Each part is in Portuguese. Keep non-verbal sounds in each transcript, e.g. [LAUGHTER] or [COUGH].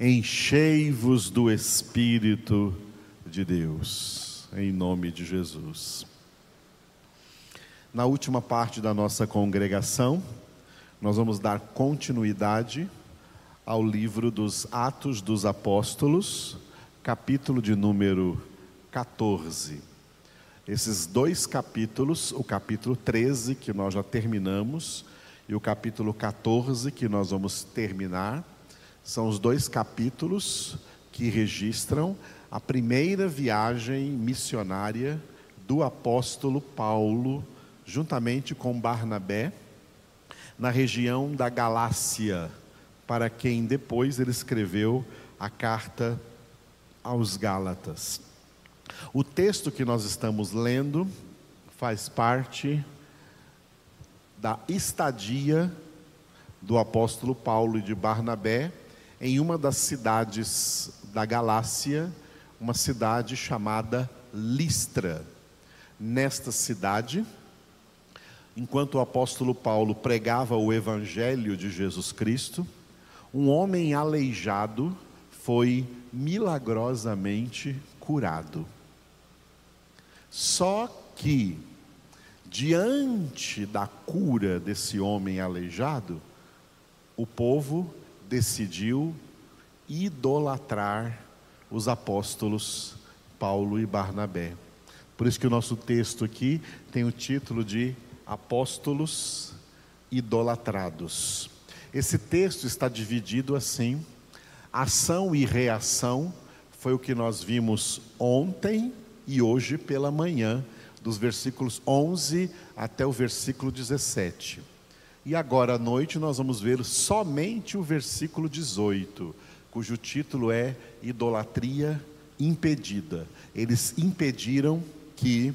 enchei-vos do Espírito de Deus, em nome de Jesus. Na última parte da nossa congregação, nós vamos dar continuidade ao livro dos Atos dos Apóstolos, capítulo de número 14. Esses dois capítulos, o capítulo 13, que nós já terminamos, e o capítulo 14, que nós vamos terminar, são os dois capítulos que registram a primeira viagem missionária do apóstolo Paulo, juntamente com Barnabé, na região da Galácia, para quem depois ele escreveu a carta aos Gálatas. O texto que nós estamos lendo faz parte da estadia do apóstolo Paulo e de Barnabé em uma das cidades da Galácia, uma cidade chamada Listra. Nesta cidade, enquanto o apóstolo Paulo pregava o evangelho de Jesus Cristo, um homem aleijado foi milagrosamente curado. Só que, diante da cura desse homem aleijado, o povo decidiu idolatrar os apóstolos Paulo e Barnabé. Por isso que o nosso texto aqui tem o título de Apóstolos idolatrados. Esse texto está dividido assim: ação e reação foi o que nós vimos ontem e hoje pela manhã, dos versículos 11 até o versículo 17. E agora à noite nós vamos ver somente o versículo 18, cujo título é Idolatria Impedida. Eles impediram que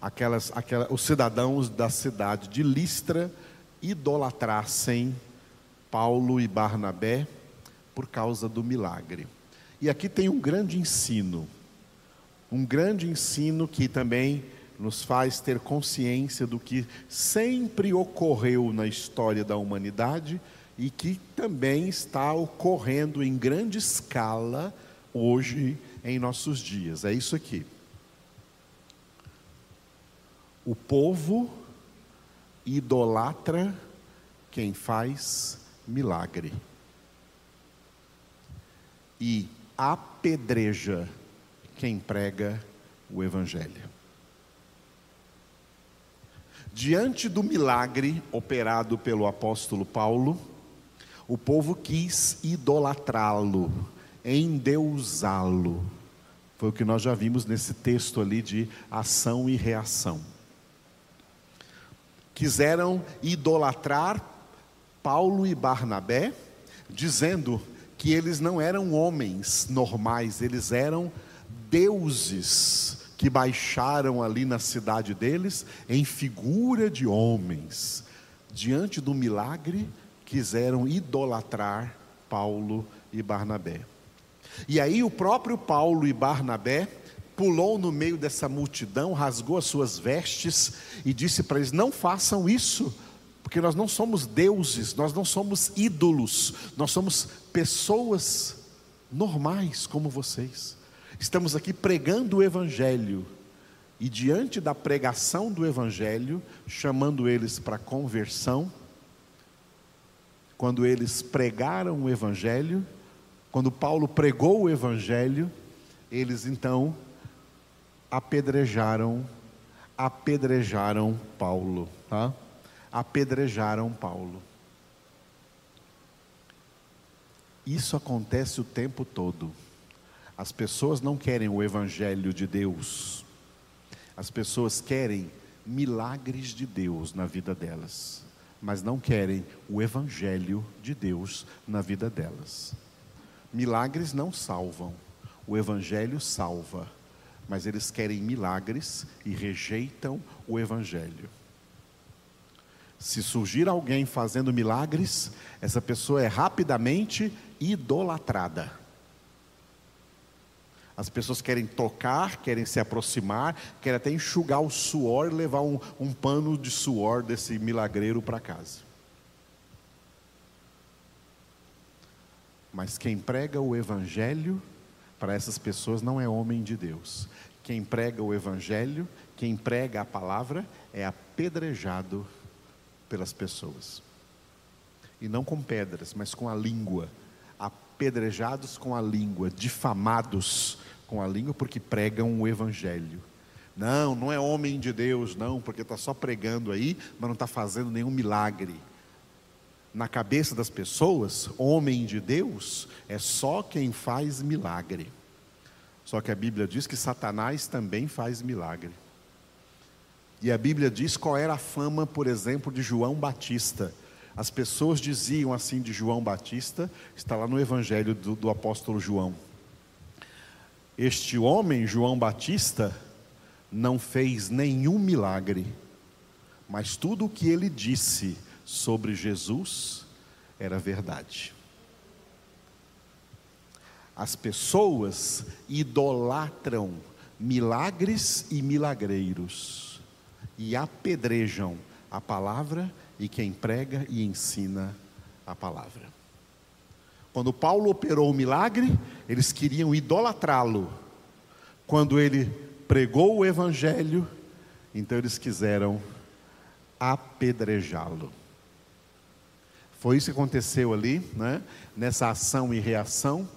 aquelas, aquelas, os cidadãos da cidade de Listra idolatrassem Paulo e Barnabé por causa do milagre. E aqui tem um grande ensino, um grande ensino que também nos faz ter consciência do que sempre ocorreu na história da humanidade e que também está ocorrendo em grande escala hoje em nossos dias. É isso aqui. O povo idolatra quem faz milagre e apedreja quem prega o evangelho. Diante do milagre operado pelo apóstolo Paulo, o povo quis idolatrá-lo, endeusá-lo. Foi o que nós já vimos nesse texto ali de ação e reação. Quiseram idolatrar Paulo e Barnabé, dizendo que eles não eram homens normais, eles eram deuses que baixaram ali na cidade deles em figura de homens. Diante do milagre, quiseram idolatrar Paulo e Barnabé. E aí o próprio Paulo e Barnabé pulou no meio dessa multidão, rasgou as suas vestes e disse para eles: Não façam isso, porque nós não somos deuses, nós não somos ídolos, nós somos pessoas normais como vocês. Estamos aqui pregando o Evangelho. E diante da pregação do Evangelho, chamando eles para conversão, quando eles pregaram o Evangelho, quando Paulo pregou o Evangelho, eles então apedrejaram, apedrejaram Paulo, tá? Apedrejaram Paulo. Isso acontece o tempo todo. As pessoas não querem o Evangelho de Deus, as pessoas querem milagres de Deus na vida delas, mas não querem o Evangelho de Deus na vida delas. Milagres não salvam, o Evangelho salva, mas eles querem milagres e rejeitam o Evangelho. Se surgir alguém fazendo milagres, essa pessoa é rapidamente idolatrada. As pessoas querem tocar, querem se aproximar, querem até enxugar o suor e levar um, um pano de suor desse milagreiro para casa. Mas quem prega o Evangelho, para essas pessoas, não é homem de Deus. Quem prega o Evangelho, quem prega a palavra, é apedrejado pelas pessoas. E não com pedras, mas com a língua. Apedrejados com a língua, difamados com a língua, porque pregam o Evangelho. Não, não é homem de Deus, não, porque está só pregando aí, mas não está fazendo nenhum milagre. Na cabeça das pessoas, homem de Deus é só quem faz milagre. Só que a Bíblia diz que Satanás também faz milagre. E a Bíblia diz qual era a fama, por exemplo, de João Batista. As pessoas diziam assim de João Batista, está lá no Evangelho do, do apóstolo João. Este homem, João Batista, não fez nenhum milagre, mas tudo o que ele disse sobre Jesus era verdade. As pessoas idolatram milagres e milagreiros e apedrejam a palavra e quem prega e ensina a palavra. Quando Paulo operou o milagre, eles queriam idolatrá-lo. Quando ele pregou o evangelho, então eles quiseram apedrejá-lo. Foi isso que aconteceu ali, né? nessa ação e reação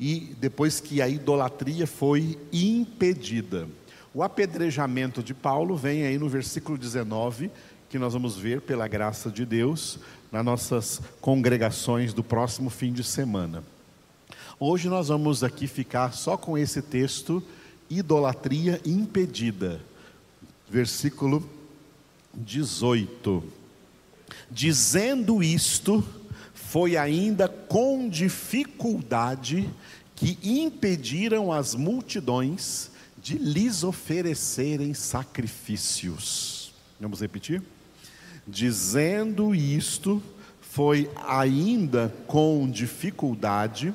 e depois que a idolatria foi impedida. O apedrejamento de Paulo vem aí no versículo 19, que nós vamos ver pela graça de Deus nas nossas congregações do próximo fim de semana. Hoje nós vamos aqui ficar só com esse texto, idolatria impedida. Versículo 18. Dizendo isto, foi ainda com dificuldade que impediram as multidões de lhes oferecerem sacrifícios. Vamos repetir? Dizendo isto, foi ainda com dificuldade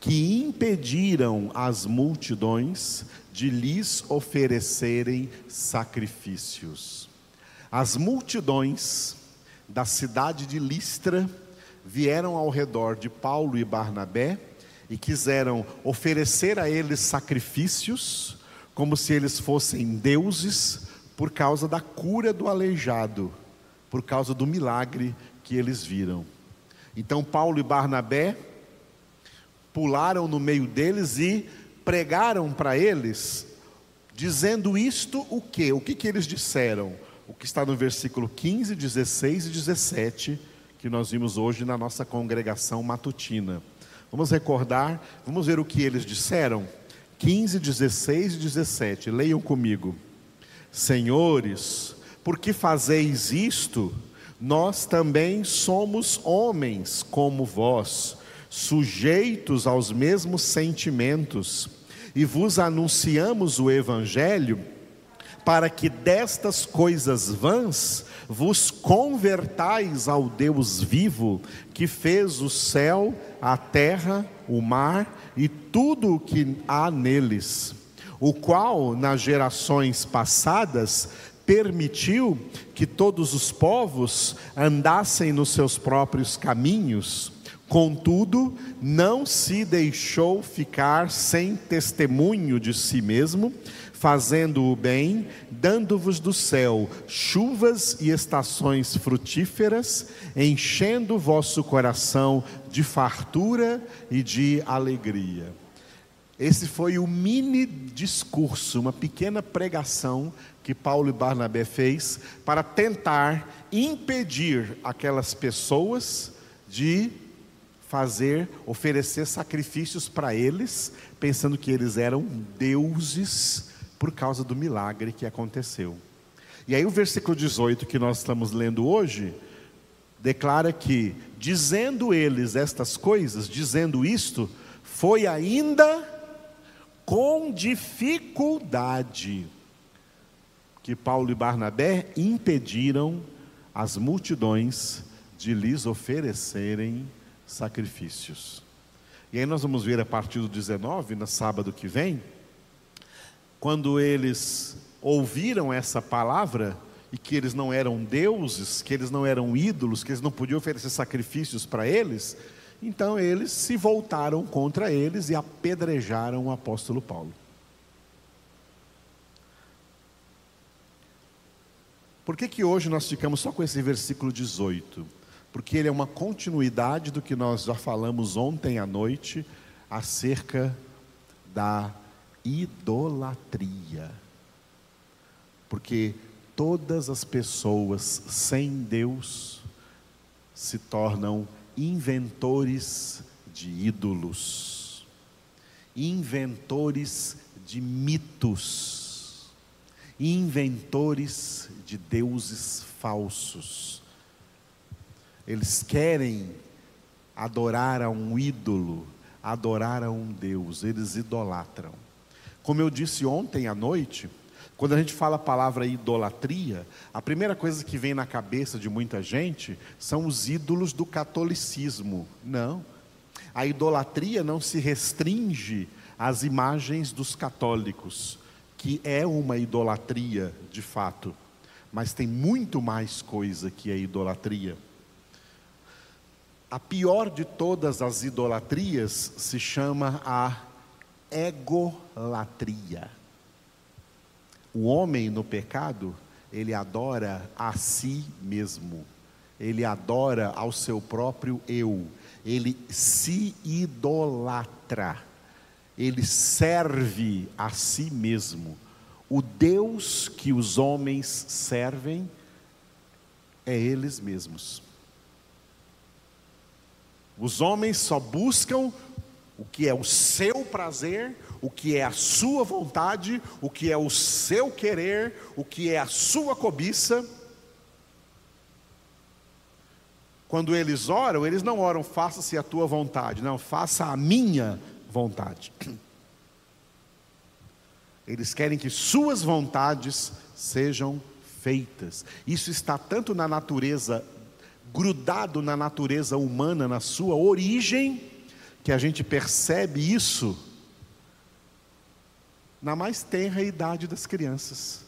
que impediram as multidões de lhes oferecerem sacrifícios. As multidões da cidade de Listra vieram ao redor de Paulo e Barnabé e quiseram oferecer a eles sacrifícios, como se eles fossem deuses, por causa da cura do aleijado, por causa do milagre que eles viram. Então Paulo e Barnabé pularam no meio deles e pregaram para eles, dizendo isto o que? O que, que eles disseram? O que está no versículo 15, 16 e 17 que nós vimos hoje na nossa congregação matutina. Vamos recordar, vamos ver o que eles disseram? 15, 16 e 17. Leiam comigo. Senhores, por que fazeis isto? Nós também somos homens como vós, sujeitos aos mesmos sentimentos, e vos anunciamos o Evangelho para que destas coisas vãs vos convertais ao Deus vivo, que fez o céu, a terra, o mar e tudo o que há neles, o qual, nas gerações passadas, permitiu que todos os povos andassem nos seus próprios caminhos, contudo, não se deixou ficar sem testemunho de si mesmo, fazendo o bem, dando-vos do céu chuvas e estações frutíferas, enchendo vosso coração de fartura e de alegria. Esse foi o mini discurso, uma pequena pregação que Paulo e Barnabé fez para tentar impedir aquelas pessoas de fazer, oferecer sacrifícios para eles, pensando que eles eram deuses por causa do milagre que aconteceu. E aí o versículo 18 que nós estamos lendo hoje declara que dizendo eles estas coisas, dizendo isto, foi ainda com dificuldade que Paulo e Barnabé impediram as multidões de lhes oferecerem sacrifícios. E aí nós vamos ver a partir do 19, no sábado que vem, quando eles ouviram essa palavra e que eles não eram deuses, que eles não eram ídolos, que eles não podiam oferecer sacrifícios para eles, Então eles se voltaram contra eles e apedrejaram o apóstolo Paulo. Por que, que hoje nós ficamos só com esse versículo 18? Porque ele é uma continuidade do que nós já falamos ontem à noite acerca da idolatria. Porque todas as pessoas sem Deus se tornam inventores de ídolos, inventores de mitos, inventores de deuses falsos. Eles querem adorar a um ídolo, adorar a um Deus, eles idolatram. Como eu disse ontem à noite, quando a gente fala a palavra idolatria, a primeira coisa que vem na cabeça de muita gente são os ídolos do catolicismo. Não. A idolatria não se restringe às imagens dos católicos, que é uma idolatria de fato, mas tem muito mais coisa que a idolatria. A pior de todas as idolatrias se chama a egolatria. O homem no pecado, ele adora a si mesmo, ele adora ao seu próprio eu, ele se idolatra, ele serve a si mesmo. O Deus que os homens servem é eles mesmos. Os homens só buscam o que é o seu prazer, o que é a sua vontade, o que é o seu querer, o que é a sua cobiça. Quando eles oram, eles não oram, faça-se a tua vontade, não, faça a minha vontade. Eles querem que suas vontades sejam feitas. Isso está tanto na natureza, grudado na natureza humana, na sua origem, que a gente percebe isso na mais tenra idade das crianças.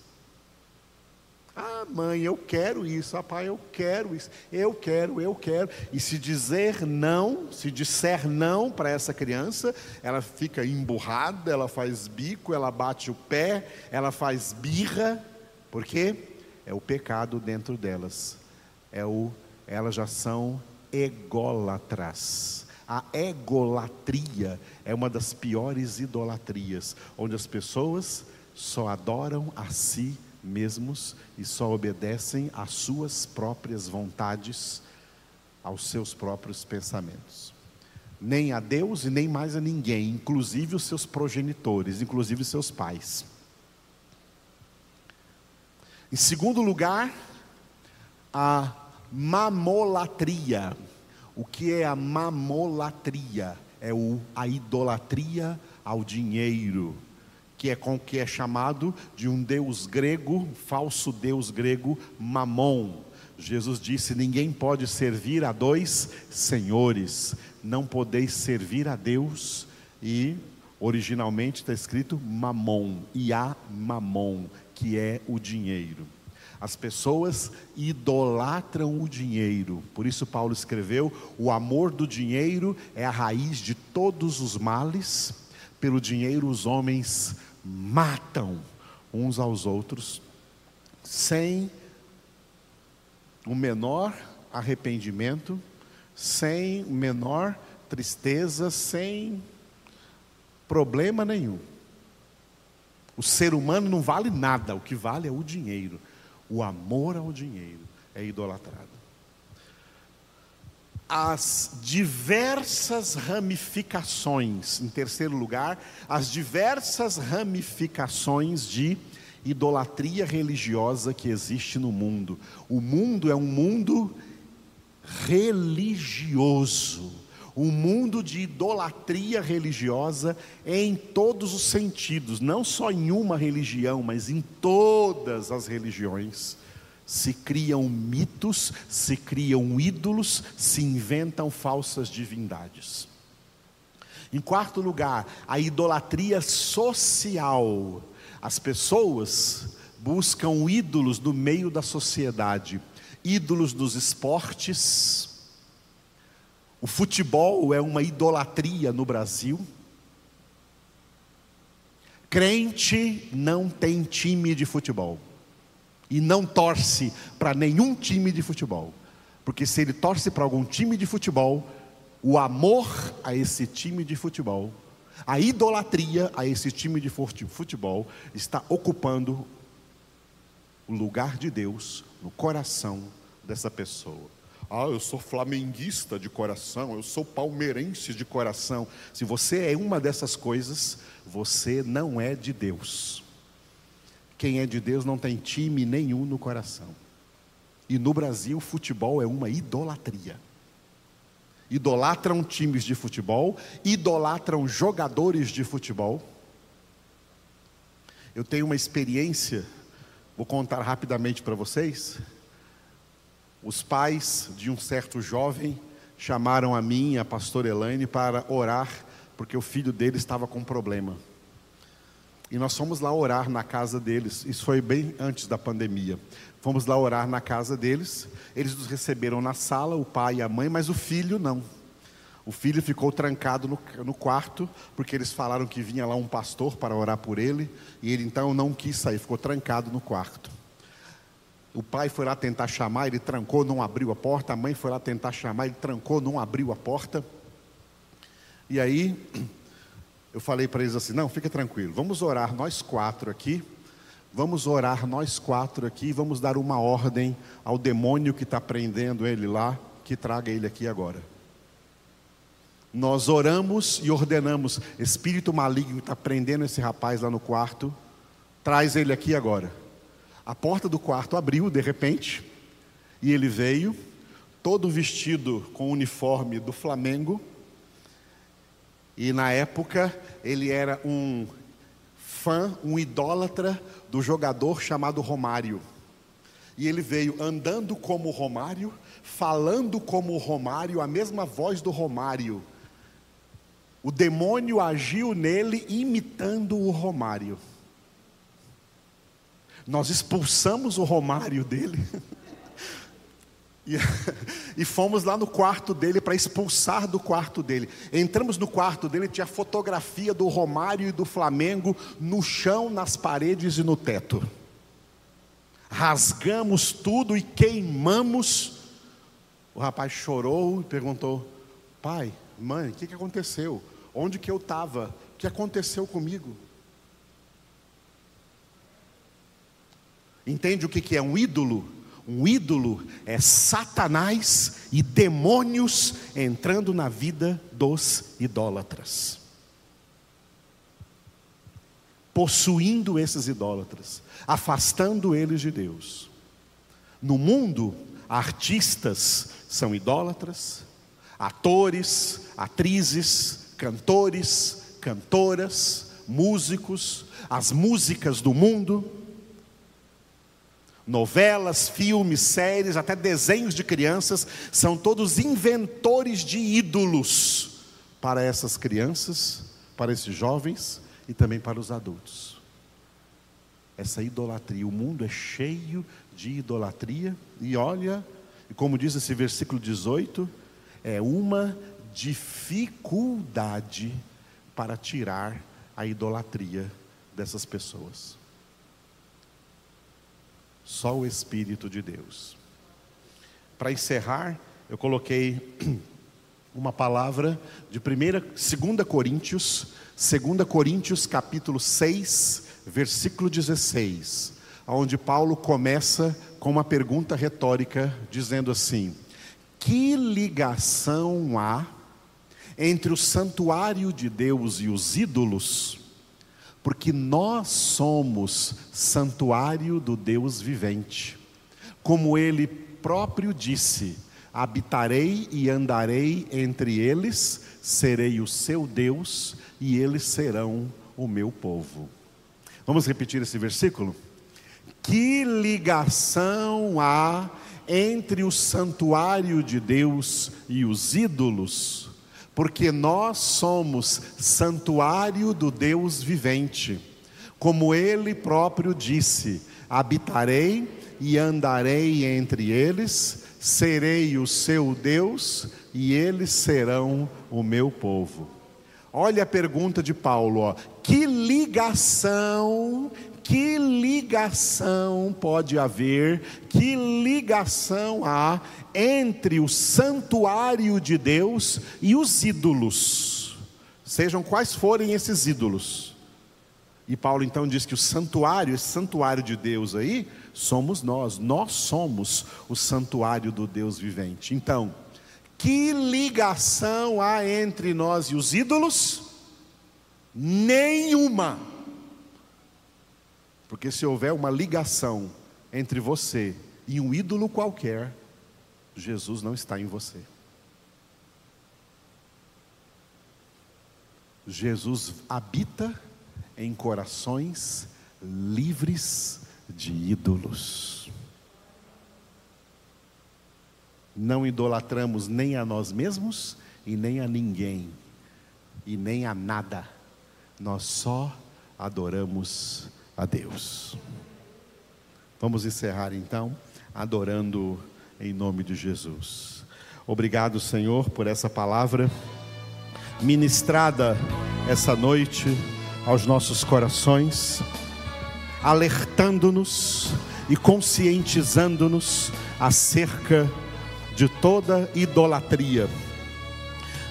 Ah, mãe, eu quero isso. Ah, pai, eu quero isso. Eu quero, eu quero. E se dizer não, se disser não para essa criança, ela fica emburrada, ela faz bico, ela bate o pé, ela faz birra. Por quê? É o pecado dentro delas. É o, elas já são ególatras. A egolatria é uma das piores idolatrias, onde as pessoas só adoram a si mesmos e só obedecem às suas próprias vontades, aos seus próprios pensamentos. Nem a Deus e nem mais a ninguém, inclusive os seus progenitores, inclusive os seus pais. Em segundo lugar, a mamolatria. O que é a mamolatria? É a idolatria ao dinheiro, que é com que é chamado de um deus grego, falso deus grego, Mamon. Jesus disse: Ninguém pode servir a dois senhores, não podeis servir a Deus e originalmente está escrito Mamon, e a Mamon, que é o dinheiro. As pessoas idolatram o dinheiro. Por isso, Paulo escreveu: o amor do dinheiro é a raiz de todos os males. Pelo dinheiro, os homens matam uns aos outros, sem o menor arrependimento, sem o menor tristeza, sem problema nenhum. O ser humano não vale nada, o que vale é o dinheiro. O amor ao dinheiro é idolatrado. As diversas ramificações, em terceiro lugar, as diversas ramificações de idolatria religiosa que existe no mundo. O mundo é um mundo religioso, um mundo de idolatria religiosa em todos os sentidos, não só em uma religião, mas em todas as religiões. Se criam mitos, se criam ídolos, se inventam falsas divindades. Em quarto lugar, a idolatria social. As pessoas buscam ídolos no meio da sociedade, ídolos dos esportes, O futebol é uma idolatria no Brasil. Crente não tem time de futebol e não torce para nenhum time de futebol, porque se ele torce para algum time de futebol, o amor a esse time de futebol, a idolatria a esse time de futebol está ocupando o lugar de Deus no coração dessa pessoa. Ah, eu sou flamenguista de coração, eu sou palmeirense de coração. Se você é uma dessas coisas, você não é de Deus. Quem é de Deus não tem time nenhum no coração. E no Brasil, futebol é uma idolatria. Idolatram times de futebol, idolatram jogadores de futebol. Eu tenho uma experiência, vou contar rapidamente para vocês. Os pais de um certo jovem chamaram a mim, a pastora Elaine, para orar, porque o filho dele estava com problema. E nós fomos lá orar na casa deles, isso foi bem antes da pandemia. Fomos lá orar na casa deles, eles nos receberam na sala, o pai e a mãe, mas o filho não. O filho ficou trancado no, no, quarto, porque eles falaram que vinha lá um pastor para orar por ele, e ele então não quis sair, ficou trancado no quarto. O pai foi lá tentar chamar, ele trancou, não abriu a porta. A mãe foi lá tentar chamar, ele trancou, não abriu a porta. E aí, eu falei para eles assim: não, fica tranquilo, vamos orar nós quatro aqui. Vamos orar nós quatro aqui, vamos dar uma ordem ao demônio que está prendendo ele lá, que traga ele aqui agora. Nós oramos e ordenamos: espírito maligno está prendendo esse rapaz lá no quarto, traz ele aqui agora. A porta do quarto abriu de repente, e ele veio, todo vestido com o uniforme do Flamengo, e na época ele era um fã, um idólatra do jogador chamado Romário. E ele veio andando como Romário, falando como Romário, a mesma voz do Romário. O demônio agiu nele imitando o Romário. Nós expulsamos o Romário dele. [LAUGHS] E, [LAUGHS] e fomos lá no quarto dele para expulsar do quarto dele. Entramos no quarto dele, tinha fotografia do Romário e do Flamengo no chão, nas paredes e no teto. Rasgamos tudo e queimamos. O rapaz chorou e perguntou: Pai, mãe, o que, que aconteceu? Onde que eu estava? O que aconteceu comigo? Entende o que, que é um ídolo? Um ídolo é Satanás e demônios entrando na vida dos idólatras. Possuindo esses idólatras, afastando eles de Deus. No mundo, artistas são idólatras, atores, atrizes, cantores, cantoras, músicos, as músicas do mundo Novelas, filmes, séries, até desenhos de crianças, são todos inventores de ídolos para essas crianças, para esses jovens e também para os adultos. Essa idolatria, o mundo é cheio de idolatria, e olha, como diz esse versículo 18, é uma dificuldade para tirar a idolatria dessas pessoas. Só o Espírito de Deus. Para encerrar, eu coloquei [CLEARS THROAT] uma palavra de 2 Coríntios, 2 Coríntios capítulo 6, versículo 16, onde Paulo começa com uma pergunta retórica, dizendo assim: Que ligação há entre o santuário de Deus e os ídolos? Porque nós somos santuário do Deus vivente. Como ele próprio disse: habitarei e andarei entre eles, serei o seu Deus e eles serão o meu povo. Vamos repetir esse versículo? Que ligação há entre o santuário de Deus e os ídolos? Porque nós somos santuário do Deus vivente. Como ele próprio disse: habitarei e andarei entre eles, serei o seu Deus e eles serão o meu povo. Olha a pergunta de Paulo, ó. que ligação, que ligação pode haver, que ligação há entre o santuário de Deus e os ídolos, sejam quais forem esses ídolos. E Paulo então diz que o santuário, esse santuário de Deus aí, somos nós, nós somos o santuário do Deus vivente. Então, que ligação há entre nós e os ídolos? Nenhuma. Porque se houver uma ligação entre você e um ídolo qualquer, Jesus não está em você. Jesus habita em corações livres de ídolos. Não idolatramos nem a nós mesmos e nem a ninguém e nem a nada. Nós só adoramos a Deus. Vamos encerrar então adorando em nome de Jesus. Obrigado, Senhor, por essa palavra ministrada essa noite aos nossos corações, alertando-nos e conscientizando-nos acerca de toda idolatria.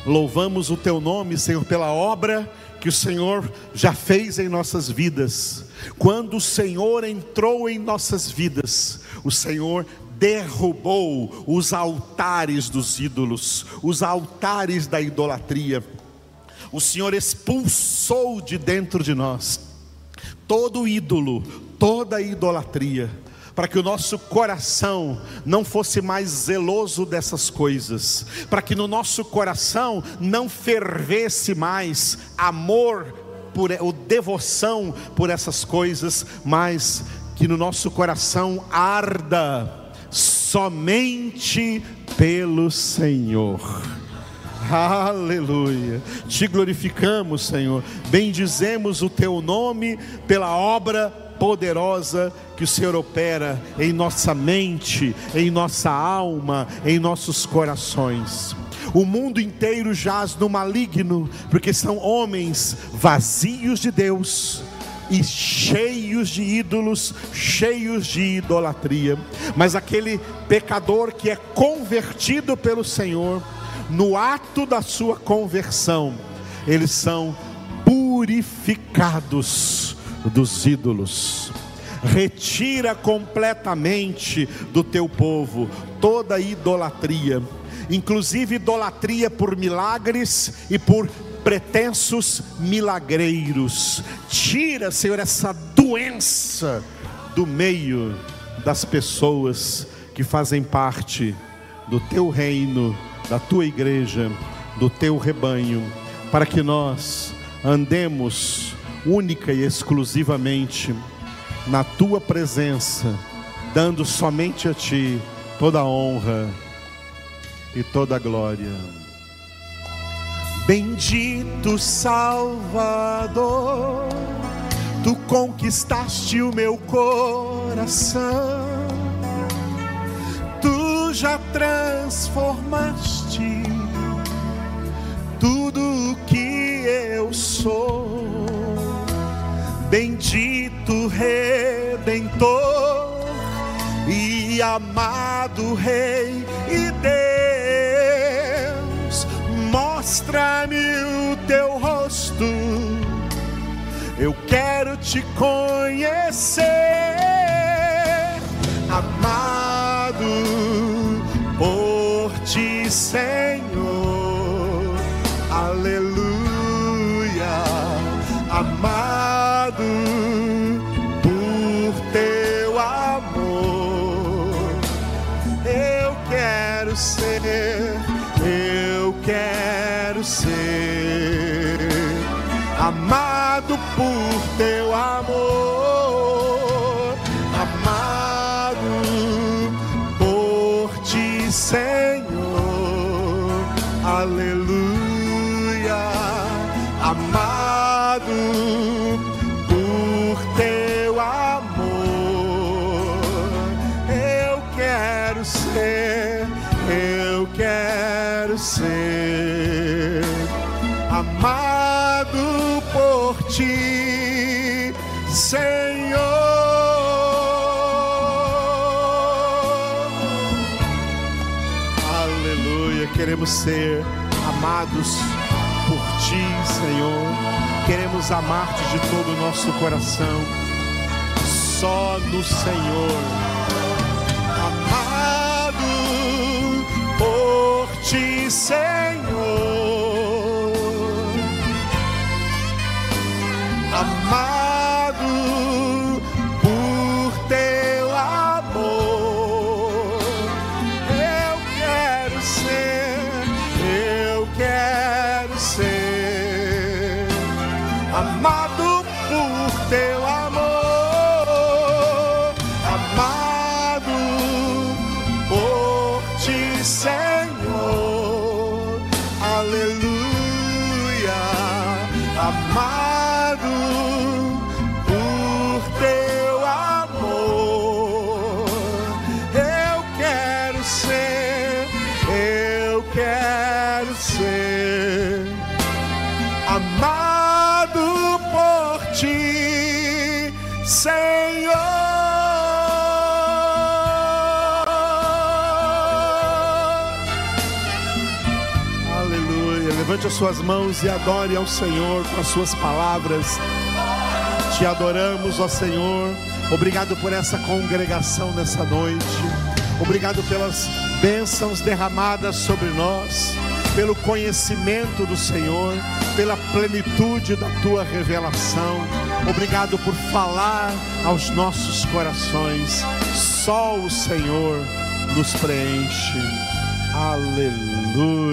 Louvamos o teu nome, Senhor, pela obra que o Senhor já fez em nossas vidas. Quando o Senhor entrou em nossas vidas, o Senhor derrubou os altares dos ídolos, os altares da idolatria. O Senhor expulsou de dentro de nós todo ídolo, toda idolatria para que o nosso coração não fosse mais zeloso dessas coisas, para que no nosso coração não fervesse mais amor por, ou devoção por essas coisas, mas que no nosso coração arda somente pelo Senhor. Aleluia. Te glorificamos, Senhor. Bendizemos o teu nome pela obra poderosa que o Senhor opera em nossa mente, em nossa alma, em nossos corações. O mundo inteiro jaz no maligno, porque são homens vazios de Deus e cheios de ídolos, cheios de idolatria. Mas aquele pecador que é convertido pelo Senhor, no ato da sua conversão, eles são purificados dos ídolos. Retira completamente do teu povo toda idolatria, inclusive idolatria por milagres e por pretensos milagreiros. Tira, Senhor, essa doença do meio das pessoas que fazem parte do teu reino, da tua igreja, do teu rebanho, para que nós andemos única e exclusivamente na tua presença, dando somente a ti toda a honra e toda a glória. Bendito Salvador, tu conquistaste o meu coração, tu já transformaste tudo o que eu sou bendito Redentor e amado Rei e Deus, mostra-me o teu rosto, eu quero te conhecer, amado por ti, Senhor, aleluia, por teu amor. Eu quero ser, eu quero ser amado por teu amor, amado por ti, Senhor. Aleluia, ti, Senhor. Aleluia, queremos ser amados por ti, Senhor. Queremos amar-te de todo o nosso coração, só no Senhor. Amado por ti, Senhor. Amado Senhor. Aleluia. Levante as suas mãos e adore ao Senhor com as suas palavras. Te adoramos, ó Senhor. Obrigado por essa congregação nessa noite. Obrigado pelas bênçãos derramadas sobre nós, pelo conhecimento do Senhor, pela plenitude da tua revelação. Obrigado por falar aos nossos corações. Só o Senhor nos preenche. Aleluia.